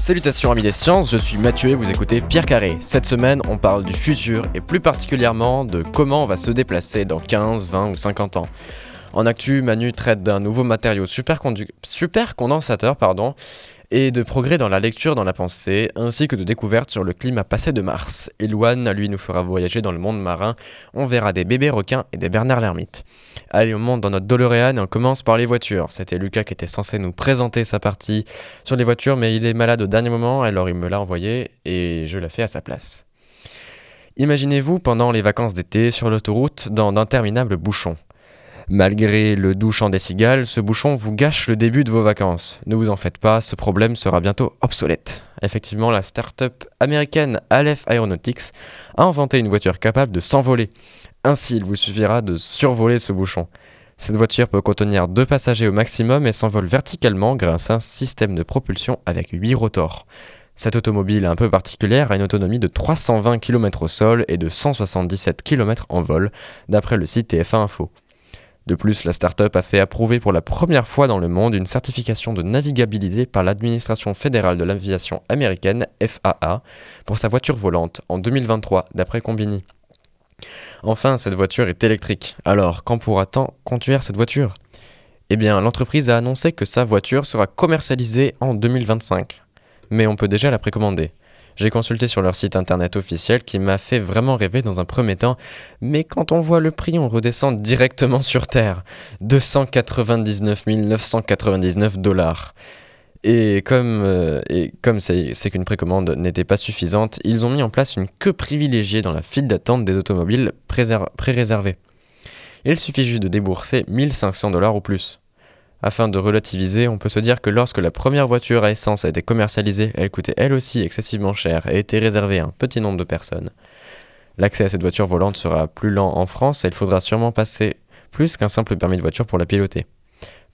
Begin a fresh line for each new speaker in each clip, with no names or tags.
Salutations amis des sciences, je suis Mathieu et vous écoutez Pierre Carré. Cette semaine, on parle du futur et plus particulièrement de comment on va se déplacer dans 15, 20 ou 50 ans. En actu, Manu traite d'un nouveau matériau super, super condensateur pardon, et de progrès dans la lecture, dans la pensée, ainsi que de découvertes sur le climat passé de Mars. Eloane, lui, nous fera voyager dans le monde marin. On verra des bébés requins et des Bernard l'ermite. Allez, on monte dans notre DeLorean et on commence par les voitures. C'était Lucas qui était censé nous présenter sa partie sur les voitures, mais il est malade au dernier moment, alors il me l'a envoyé et je l'ai fait à sa place. Imaginez-vous pendant les vacances d'été sur l'autoroute dans d'interminables bouchons. Malgré le doux chant des cigales, ce bouchon vous gâche le début de vos vacances. Ne vous en faites pas, ce problème sera bientôt obsolète. Effectivement, la start-up américaine Aleph Aeronautics a inventé une voiture capable de s'envoler. Ainsi, il vous suffira de survoler ce bouchon. Cette voiture peut contenir deux passagers au maximum et s'envole verticalement grâce à un système de propulsion avec 8 rotors. Cette automobile un peu particulière a une autonomie de 320 km au sol et de 177 km en vol, d'après le site TF1 Info. De plus, la start-up a fait approuver pour la première fois dans le monde une certification de navigabilité par l'administration fédérale de l'aviation américaine, FAA, pour sa voiture volante en 2023, d'après Combini. Enfin, cette voiture est électrique. Alors, quand pourra-t-on conduire cette voiture? Eh bien, l'entreprise a annoncé que sa voiture sera commercialisée en 2025. Mais on peut déjà la précommander. J'ai consulté sur leur site internet officiel qui m'a fait vraiment rêver dans un premier temps, mais quand on voit le prix, on redescend directement sur Terre. 299 999 dollars. Et comme, euh, et comme c'est, qu'une précommande n'était pas suffisante, ils ont mis en place une queue privilégiée dans la file d'attente des automobiles pré-réservées. Il suffit juste de débourser 1500 dollars ou plus. Afin de relativiser, on peut se dire que lorsque la première voiture à essence a été commercialisée, elle coûtait elle aussi excessivement cher et était réservée à un petit nombre de personnes. L'accès à cette voiture volante sera plus lent en France et il faudra sûrement passer plus qu'un simple permis de voiture pour la piloter.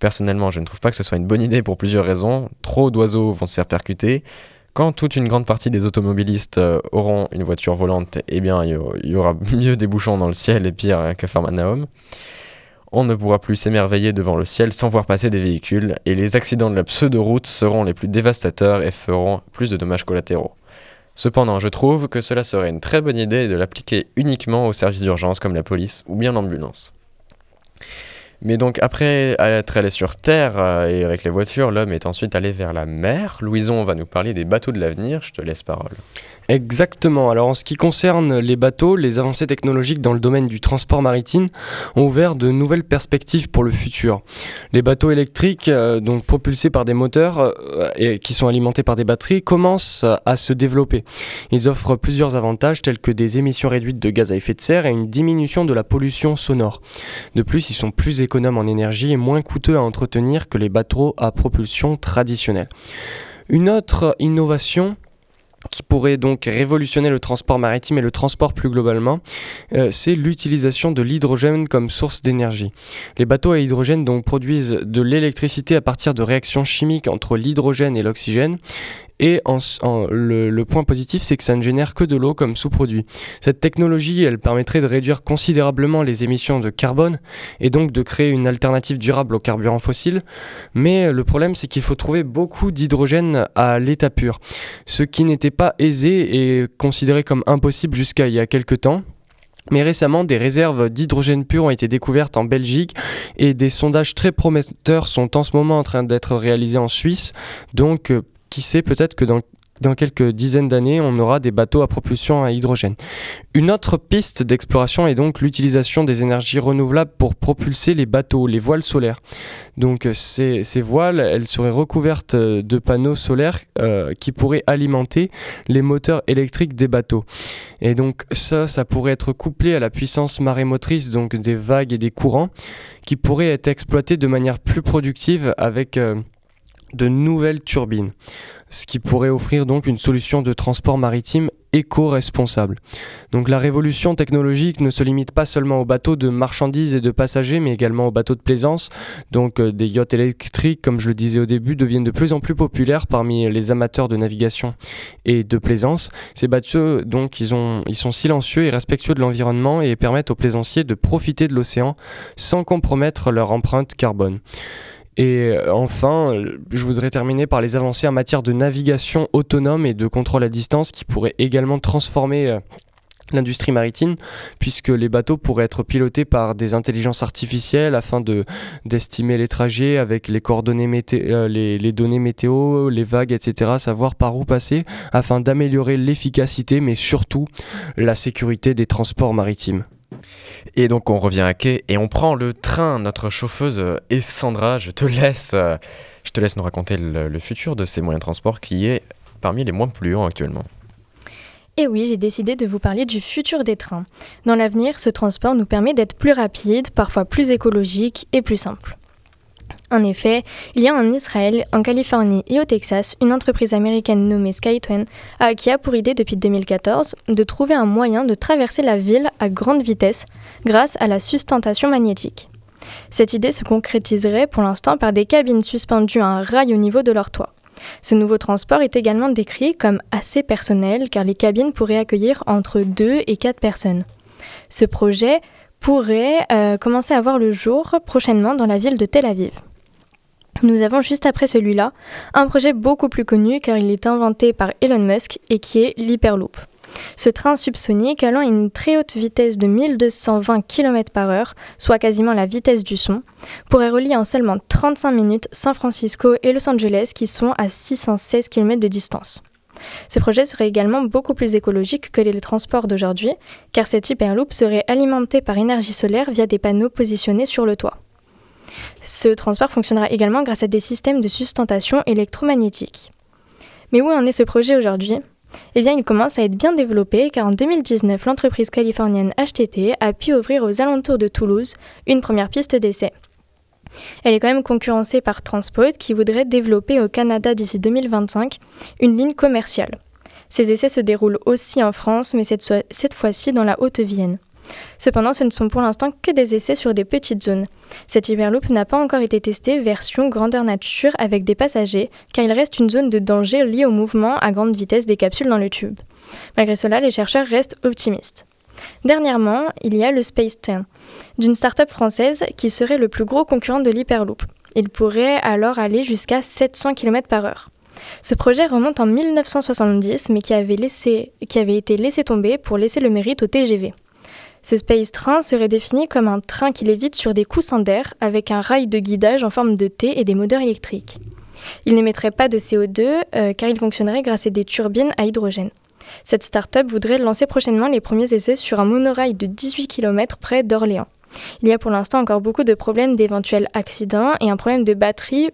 Personnellement, je ne trouve pas que ce soit une bonne idée pour plusieurs raisons. Trop d'oiseaux vont se faire percuter. Quand toute une grande partie des automobilistes euh, auront une voiture volante, eh bien, il y aura mieux des bouchons dans le ciel et pire qu'à Farmanahom on ne pourra plus s'émerveiller devant le ciel sans voir passer des véhicules, et les accidents de la pseudo-route seront les plus dévastateurs et feront plus de dommages collatéraux. Cependant, je trouve que cela serait une très bonne idée de l'appliquer uniquement aux services d'urgence comme la police ou bien l'ambulance. Mais donc après être allé sur Terre euh, et avec les voitures, l'homme est ensuite allé vers la mer. Louison va nous parler des bateaux de l'avenir, je te laisse parole.
Exactement. Alors en ce qui concerne les bateaux, les avancées technologiques dans le domaine du transport maritime ont ouvert de nouvelles perspectives pour le futur. Les bateaux électriques, euh, donc propulsés par des moteurs euh, et qui sont alimentés par des batteries, commencent à se développer. Ils offrent plusieurs avantages tels que des émissions réduites de gaz à effet de serre et une diminution de la pollution sonore. De plus, ils sont plus économes en énergie et moins coûteux à entretenir que les bateaux à propulsion traditionnelle. Une autre innovation qui pourrait donc révolutionner le transport maritime et le transport plus globalement, euh, c'est l'utilisation de l'hydrogène comme source d'énergie. Les bateaux à hydrogène donc produisent de l'électricité à partir de réactions chimiques entre l'hydrogène et l'oxygène et en, le, point positif, c'est que ça ne génère que de l'eau comme sous-produit. Cette technologie, elle permettrait de réduire considérablement les émissions de carbone et donc de créer une alternative durable aux carburants fossiles. Mais le problème, c'est qu'il faut trouver beaucoup d'hydrogène à l'état pur, ce qui n'était pas aisé et considéré comme impossible jusqu'à il y a quelques temps. Mais récemment, des réserves d'hydrogène pur ont été découvertes en Belgique et des sondages très prometteurs sont en ce moment en train d'être réalisés en Suisse. Donc euh, qui sait peut-être que dans quelques dizaines d'années, on aura des bateaux à propulsion à hydrogène. Une autre piste d'exploration est donc l'utilisation des énergies renouvelables pour propulser les bateaux, les voiles solaires. Donc ces, ces voiles, elles seraient recouvertes de panneaux solaires euh, qui pourraient alimenter les moteurs électriques des bateaux. Et donc ça, ça pourrait être couplé à la puissance marémotrice, donc des vagues et des courants, qui pourraient être exploités de manière plus productive avec... Euh, de nouvelles turbines, ce qui pourrait offrir donc une solution de transport maritime éco-responsable. Donc la révolution technologique ne se limite pas seulement aux bateaux de marchandises et de passagers, mais également aux bateaux de plaisance. Donc euh, des yachts électriques, comme je le disais au début, deviennent de plus en plus populaires parmi les amateurs de navigation et de plaisance. Ces bateaux, donc, ils, ont, ils sont silencieux et respectueux de l'environnement et permettent aux plaisanciers de profiter de l'océan sans compromettre leur empreinte carbone. Et euh, enfin, je voudrais terminer par les avancées en matière de navigation autonome et de contrôle à distance qui pourraient également transformer euh, l'industrie maritime, puisque les bateaux pourraient être pilotés par des intelligences artificielles afin de d'estimer les trajets avec euh, les, les, données météo, les vagues, etc., savoir par où passer, afin d'améliorer l'efficacité, mais surtout la sécurité des transports maritimes.
Et donc on revient à quai et on prend le train. Notre chauffeuse est Sandra. Je te laisse, je te laisse nous raconter le, futur de ces moyens de transport qui est parmi les moins polluants actuellement.
Et oui, j'ai décidé de vous parler du futur des trains. Dans l'avenir, ce transport nous permet d'être plus rapide, parfois plus écologique et plus simple. En effet, il y a en Israël, en Californie et au Texas une entreprise américaine nommée Skytrain qui a pour idée depuis 2014 de trouver un moyen de traverser la ville à grande vitesse grâce à la sustentation magnétique. Cette idée se concrétiserait pour l'instant par des cabines suspendues à un rail au niveau de leur toit. Ce nouveau transport est également décrit comme assez personnel car les cabines pourraient accueillir entre 2 et 4 personnes. Ce projet pourrait euh, commencer à voir le jour prochainement dans la ville de Tel Aviv. Nous avons juste après celui-là un projet beaucoup plus connu car il est inventé par Elon Musk et qui est l'Hyperloop. Ce train subsonique allant à une très haute vitesse de 1220 km par heure, soit quasiment la vitesse du son, pourrait relier en seulement 35 minutes San Francisco et Los Angeles qui sont à 616 km de distance. Ce projet serait également beaucoup plus écologique que les transports d'aujourd'hui, car cet Hyperloop serait alimenté par énergie solaire via des panneaux positionnés sur le toit. Ce transport fonctionnera également grâce à des systèmes de sustentation électromagnétique. Mais où en est ce projet aujourd'hui? Eh bien, il commence à être bien développé car en 2019, l'entreprise californienne HTT a pu ouvrir aux alentours de Toulouse une première piste d'essai. Elle est quand même concurrencée par Transport qui voudrait développer au Canada d'ici 2025 une ligne commerciale. Ces essais se déroulent aussi en France, mais cette, cette fois-ci dans la Haute-Vienne. Cependant, ce ne sont pour l'instant que des essais sur des petites zones. Cet Hyperloop n'a pas encore été testé version grandeur nature avec des passagers, car il reste une zone de danger liée au mouvement à grande vitesse des capsules dans le tube. Malgré cela, les chercheurs restent optimistes. Dernièrement, il y a le Space Train, d'une start-up française qui serait le plus gros concurrent de l'Hyperloop. Il pourrait alors aller jusqu'à 700 km par heure. Ce projet remonte en 1970, mais qui avait été laissé tomber pour laisser le mérite au TGV. Ce Space Train serait défini comme un train qui lévite sur des coussins d'air avec un rail de guidage en forme de T et des moteurs électriques. Il n'émettrait pas de CO2 euh, car il fonctionnerait grâce à des turbines à hydrogène. Cette start-up voudrait lancer prochainement les premiers essais sur un monorail de 18 km près d'Orléans. Il y a pour l'instant encore beaucoup de problèmes d'éventuels accidents et un problème de batterie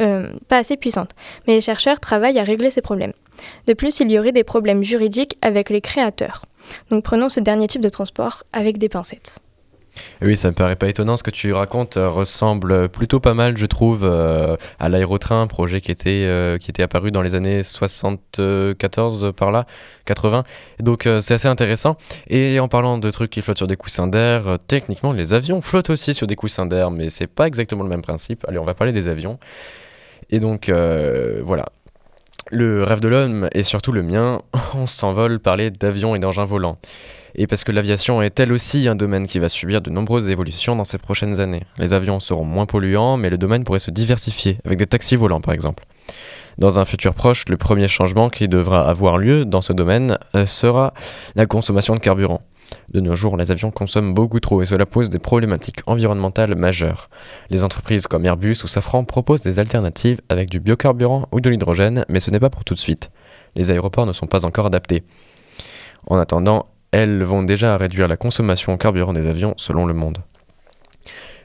euh, pas assez puissante. Mais les chercheurs travaillent à régler ces problèmes. De plus, il y aurait des problèmes juridiques avec les créateurs. Donc prenons ce dernier type de transport avec des pincettes.
Oui, ça me paraît pas étonnant. Ce que tu racontes euh, ressemble plutôt pas mal, je trouve, euh, à l'aérotrain, projet qui était, euh, qui était apparu dans les années 74 par là, 80. Donc c'est assez intéressant. Et en parlant de trucs qui flottent sur des coussins d'air, techniquement les avions flottent aussi sur des coussins d'air, mais c'est pas exactement le même principe. Allez, on va parler des avions. Et donc voilà, le rêve de l'homme et surtout le mien, on s'envole parler d'avions et d'engins volants. Et parce que l'aviation est elle aussi un domaine qui va subir de nombreuses évolutions dans ces prochaines années. Les avions seront moins polluants, mais le domaine pourrait se diversifier, avec des taxis volants par exemple. Dans un futur proche, le premier changement qui devra avoir lieu dans ce domaine euh, sera la consommation de carburant. De nos jours, les avions consomment beaucoup trop et cela pose des problématiques environnementales majeures. Les entreprises comme Airbus ou Safran proposent des alternatives avec du biocarburant ou de l'hydrogène, mais ce n'est pas pour tout de suite. Les aéroports ne sont pas encore adaptés. En attendant, elles vont déjà réduire la consommation en carburant des avions selon le monde.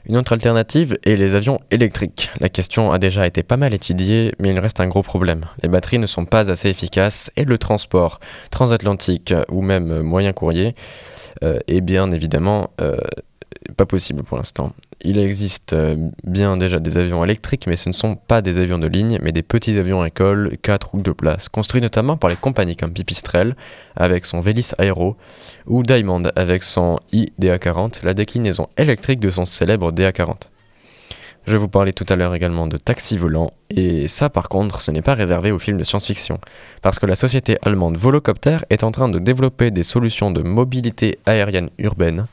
Une autre alternative est les avions électriques. La question a déjà été pas mal étudiée, mais il reste un gros problème. Les batteries ne sont pas assez efficaces et le transport transatlantique ou même moyen courrier est bien évidemment euh, pas possible pour l'instant. Il existe euh, bien déjà des avions électriques, mais ce ne sont pas des avions de ligne, mais des petits avions à école, 4 ou 2 places, construits notamment par les compagnies comme Pipistrel avec son Vélis Aero ou Diamond avec son IDA40, la déclinaison électrique de son célèbre DA40. Je vous parler tout à l'heure également de taxi volant, et ça par contre ce n'est pas réservé aux films de science-fiction, parce que la société allemande Volocopter est en train de développer des solutions de mobilité aérienne urbaine,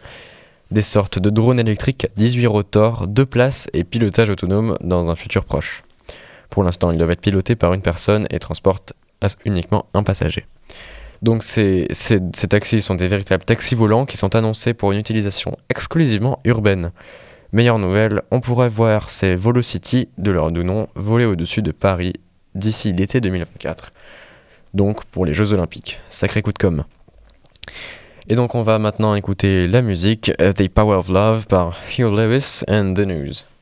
des sortes de drones électriques à 18 rotors, 2 places et pilotage autonome dans un futur proche. Pour l'instant ils doivent être pilotés par une personne et transportent uniquement un passager. Donc ces taxis sont des véritables taxis volants qui sont annoncés pour une utilisation exclusivement urbaine. Meilleure nouvelle, on pourrait voir ces Volocity, de leur nom, voler au-dessus de Paris d'ici l'été 2024. Donc pour les Jeux Olympiques. Sacré coup de com'. Et donc on va maintenant écouter la musique The Power of Love par Hugh Lewis and The News.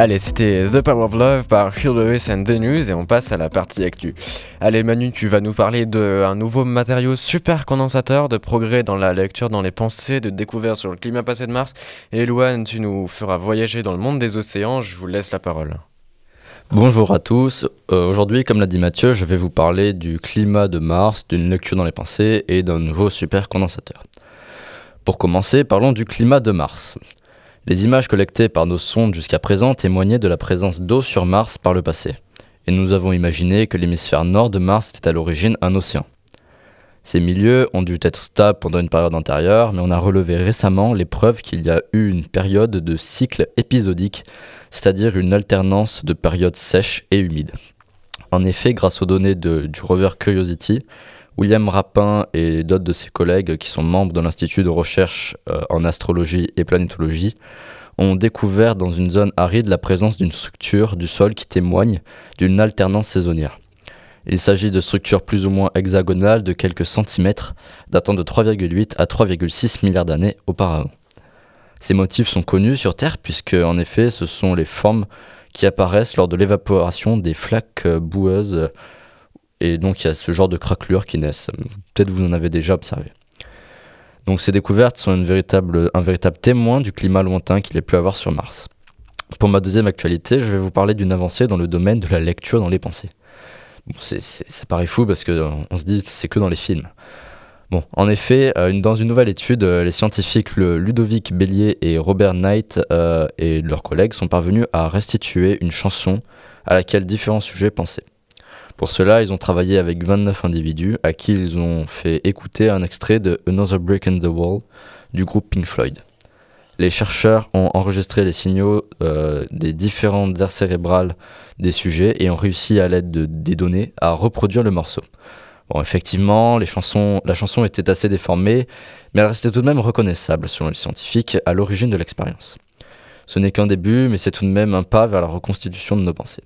Allez, c'était The Power of Love par Hugh Lewis and the News et on passe à la partie actu. Allez Manu, tu vas nous parler d'un nouveau matériau super condensateur de progrès dans la lecture, dans les pensées, de découvertes sur le climat passé de Mars. Et Luan, tu nous feras voyager dans le monde des océans, je vous laisse la parole.
Bonjour à tous. Euh, aujourd'hui, comme l'a dit Mathieu, je vais vous parler du climat de Mars, d'une lecture dans les pensées et d'un nouveau supercondensateur. Pour commencer, parlons du climat de Mars. Les images collectées par nos sondes jusqu'à présent témoignaient de la présence d'eau sur Mars par le passé. Et nous avons imaginé que l'hémisphère nord de Mars était à l'origine un océan. Ces milieux ont dû être stables pendant une période antérieure, mais on a relevé récemment les preuves qu'il y a eu une période de cycle épisodique c'est-à-dire une alternance de périodes sèches et humides. En effet, grâce aux données du rover Curiosity, William Rapin et d'autres de ses collègues qui sont membres de l'Institut de recherche euh, en astrologie et planétologie ont découvert dans une zone aride la présence d'une structure du sol qui témoigne d'une alternance saisonnière. Il s'agit de structures plus ou moins hexagonales de quelques centimètres datant de 3,8 à 3,6 milliards d'années auparavant. Ces motifs sont connus sur Terre puisque en effet ce sont les formes qui apparaissent lors de l'évaporation des flaques euh, boueuses et donc il y a ce genre de craquelures qui naissent. Peut-être vous en avez déjà observé. Donc ces découvertes sont un véritable témoin du climat lointain qu'il ait pu avoir sur Mars. Pour ma deuxième actualité, je vais vous parler d'une avancée dans le domaine de la lecture dans les pensées. Ça paraît fou parce qu'on se dit c'est que dans les films. En effet, euh, dans une nouvelle étude, euh, les scientifiques Ludovic Bellier et Robert Knight euh, et leurs collègues sont parvenus à restituer une chanson à laquelle différents sujets pensaient. Pour cela, ils ont travaillé avec 29 individus à qui ils ont fait écouter un extrait de Another Break in the Wall du groupe Pink Floyd. Les chercheurs ont enregistré les signaux des différentes aires cérébrales des sujets et ont réussi à l'aide de, des données à reproduire le morceau. Bon, effectivement, la chanson était assez déformée, mais elle restait tout de même reconnaissable selon les scientifiques à l'origine de l'expérience. Ce n'est qu'un début, mais c'est tout de même un pas vers la reconstitution de nos pensées.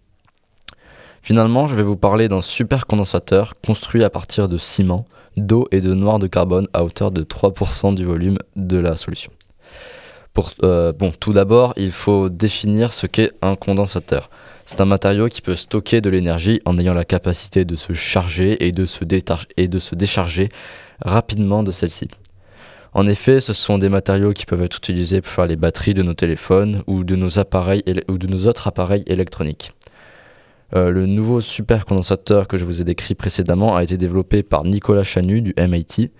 Finalement, je vais vous parler d'un super condensateur construit à partir de ciment, d'eau et de noir de carbone à hauteur de 3% du volume de la solution. Euh, tout d'abord, il faut définir ce qu'est un condensateur. C'est un matériau qui peut stocker de l'énergie en ayant la capacité de se charger et de se, décharger rapidement de celle-ci. En effet, ce sont des matériaux qui peuvent être utilisés pour faire les batteries de nos téléphones ou de nos, appareils ou de nos autres appareils électroniques. Euh, le nouveau supercondensateur que je vous ai décrit précédemment a été développé par Nicolas Chanu du MIT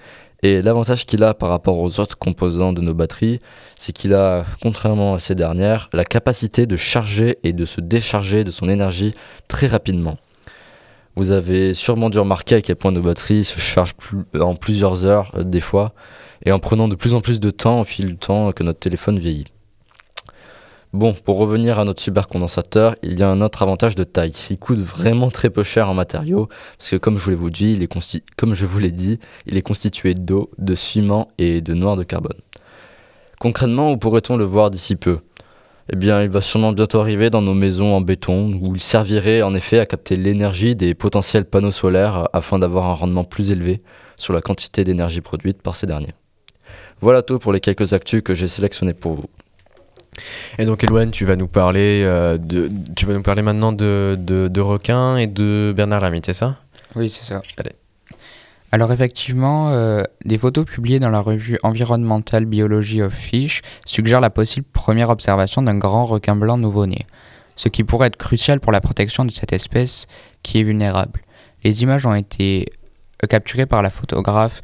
et l'avantage qu'il a par rapport aux autres composants de nos batteries, c'est qu'il a, contrairement à ces dernières, la capacité de charger et de se décharger de son énergie très rapidement. Vous avez sûrement dû remarquer à quel point nos batteries se chargent en plusieurs heures euh, des fois, et en prenant de plus en plus de temps au fil du temps que notre téléphone vieillit. Bon, pour revenir à notre supercondensateur, il y a un autre avantage de taille. Il coûte vraiment très peu cher en matériaux, parce que comme je vous l'ai dit, il est dit, il est constitué d'eau, de ciment et de noir de carbone. Concrètement, où pourrait-on le voir d'ici peu? Eh bien, il va sûrement bientôt arriver dans nos maisons en béton, où il servirait en effet à capter l'énergie des potentiels panneaux solaires afin d'avoir un rendement plus élevé sur la quantité d'énergie produite par ces derniers. Voilà tout pour les quelques actus que j'ai sélectionnés pour vous.
Et donc Eloane, tu vas nous parler euh, de, tu vas nous parler maintenant de, de, requins et de Bernard Lamy, c'est ça?
Oui, c'est ça. Allez. Alors effectivement, euh, des photos publiées dans la revue Environmental Biology of Fish suggèrent la possible première observation d'un grand requin blanc nouveau-né, ce qui pourrait être crucial pour la protection de cette espèce qui est vulnérable. Les images ont été euh, capturées par la photographe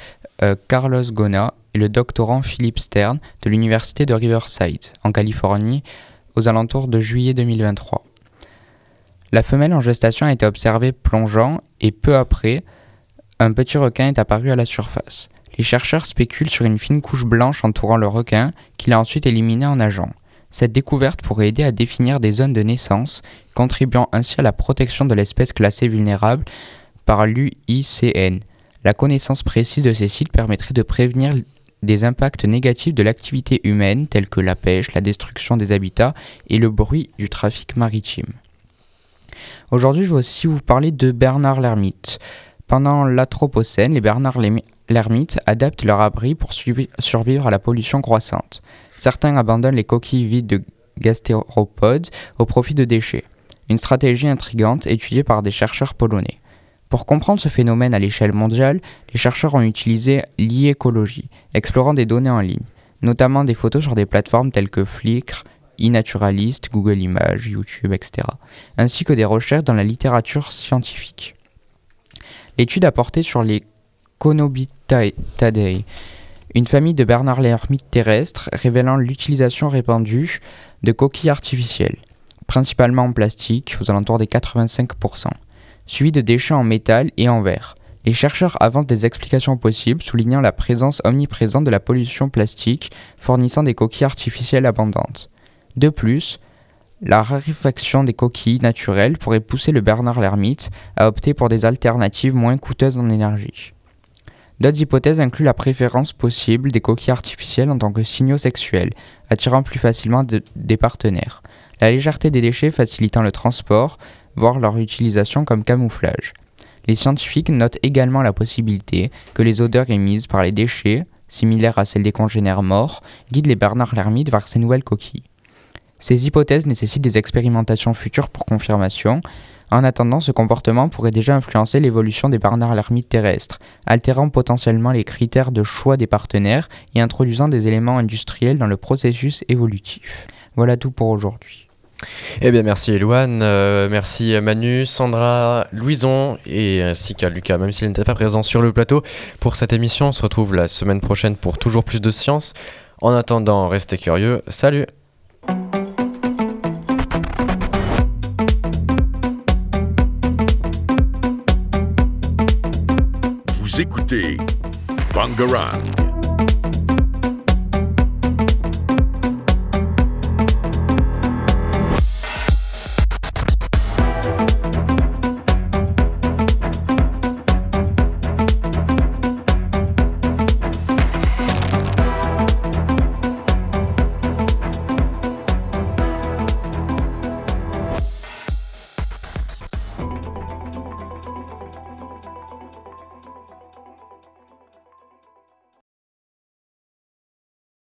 Carlos Gona et le doctorant Philip Stern de l'Université de Riverside, en Californie, aux alentours de juillet 2023. La femelle en gestation a été observée plongeant et peu après, un petit requin est apparu à la surface. Les chercheurs spéculent sur une fine couche blanche entourant le requin qu'il a ensuite éliminé en nageant. Cette découverte pourrait aider à définir des zones de naissance, contribuant ainsi à la protection de l'espèce classée vulnérable par l'UICN. La connaissance précise de ces sites permettrait de prévenir des impacts négatifs de l'activité humaine tels que la pêche, la destruction des habitats et le bruit du trafic maritime. Aujourd'hui, je vais aussi vous parler de Bernard l'ermite. Pendant l'Anthropocène, les Bernard l'ermite adaptent leur abri pour survivre à la pollution croissante. Certains abandonnent les coquilles vides de gastéropodes au profit de déchets. Une stratégie intrigante étudiée par des chercheurs polonais. Pour comprendre ce phénomène à l'échelle mondiale, les chercheurs ont utilisé l'e-écologie, explorant des données en ligne, notamment des photos sur des plateformes telles que Flickr, e-Naturalist, Google Images, YouTube, etc., ainsi que des recherches dans la littérature scientifique. L'étude a porté sur les Conobitaceae, une famille de Bernard l'ermite terrestres révélant l'utilisation répandue de coquilles artificielles, principalement en plastique, aux alentours des 85%, suivi de déchets en métal et en verre. Les chercheurs avancent des explications possibles, soulignant la présence omniprésente de la pollution plastique fournissant des coquilles artificielles abondantes. De plus, la raréfaction des coquilles naturelles pourrait pousser le Bernard l'ermite à opter pour des alternatives moins coûteuses en énergie. D'autres hypothèses incluent la préférence possible des coquilles artificielles en tant que signaux sexuels, attirant plus facilement des partenaires, la légèreté des déchets facilitant le transport, voire leur utilisation comme camouflage. Les scientifiques notent également la possibilité que les odeurs émises par les déchets, similaires à celles des congénères morts, guident les Bernard l'ermite vers ces nouvelles coquilles. Ces hypothèses nécessitent des expérimentations futures pour confirmation, en attendant, ce comportement pourrait déjà influencer l'évolution des Bernard l'ermite terrestres, altérant potentiellement les critères de choix des partenaires et introduisant des éléments industriels dans le processus évolutif. Voilà tout pour aujourd'hui.
Eh bien, merci Elouane, euh, merci Manu, Sandra, Louison et ainsi qu'à Lucas, même s'il n'était pas présent sur le plateau pour cette émission. On se retrouve la semaine prochaine pour toujours plus de science. En attendant, restez curieux. Salut!
écoutez Bangarang.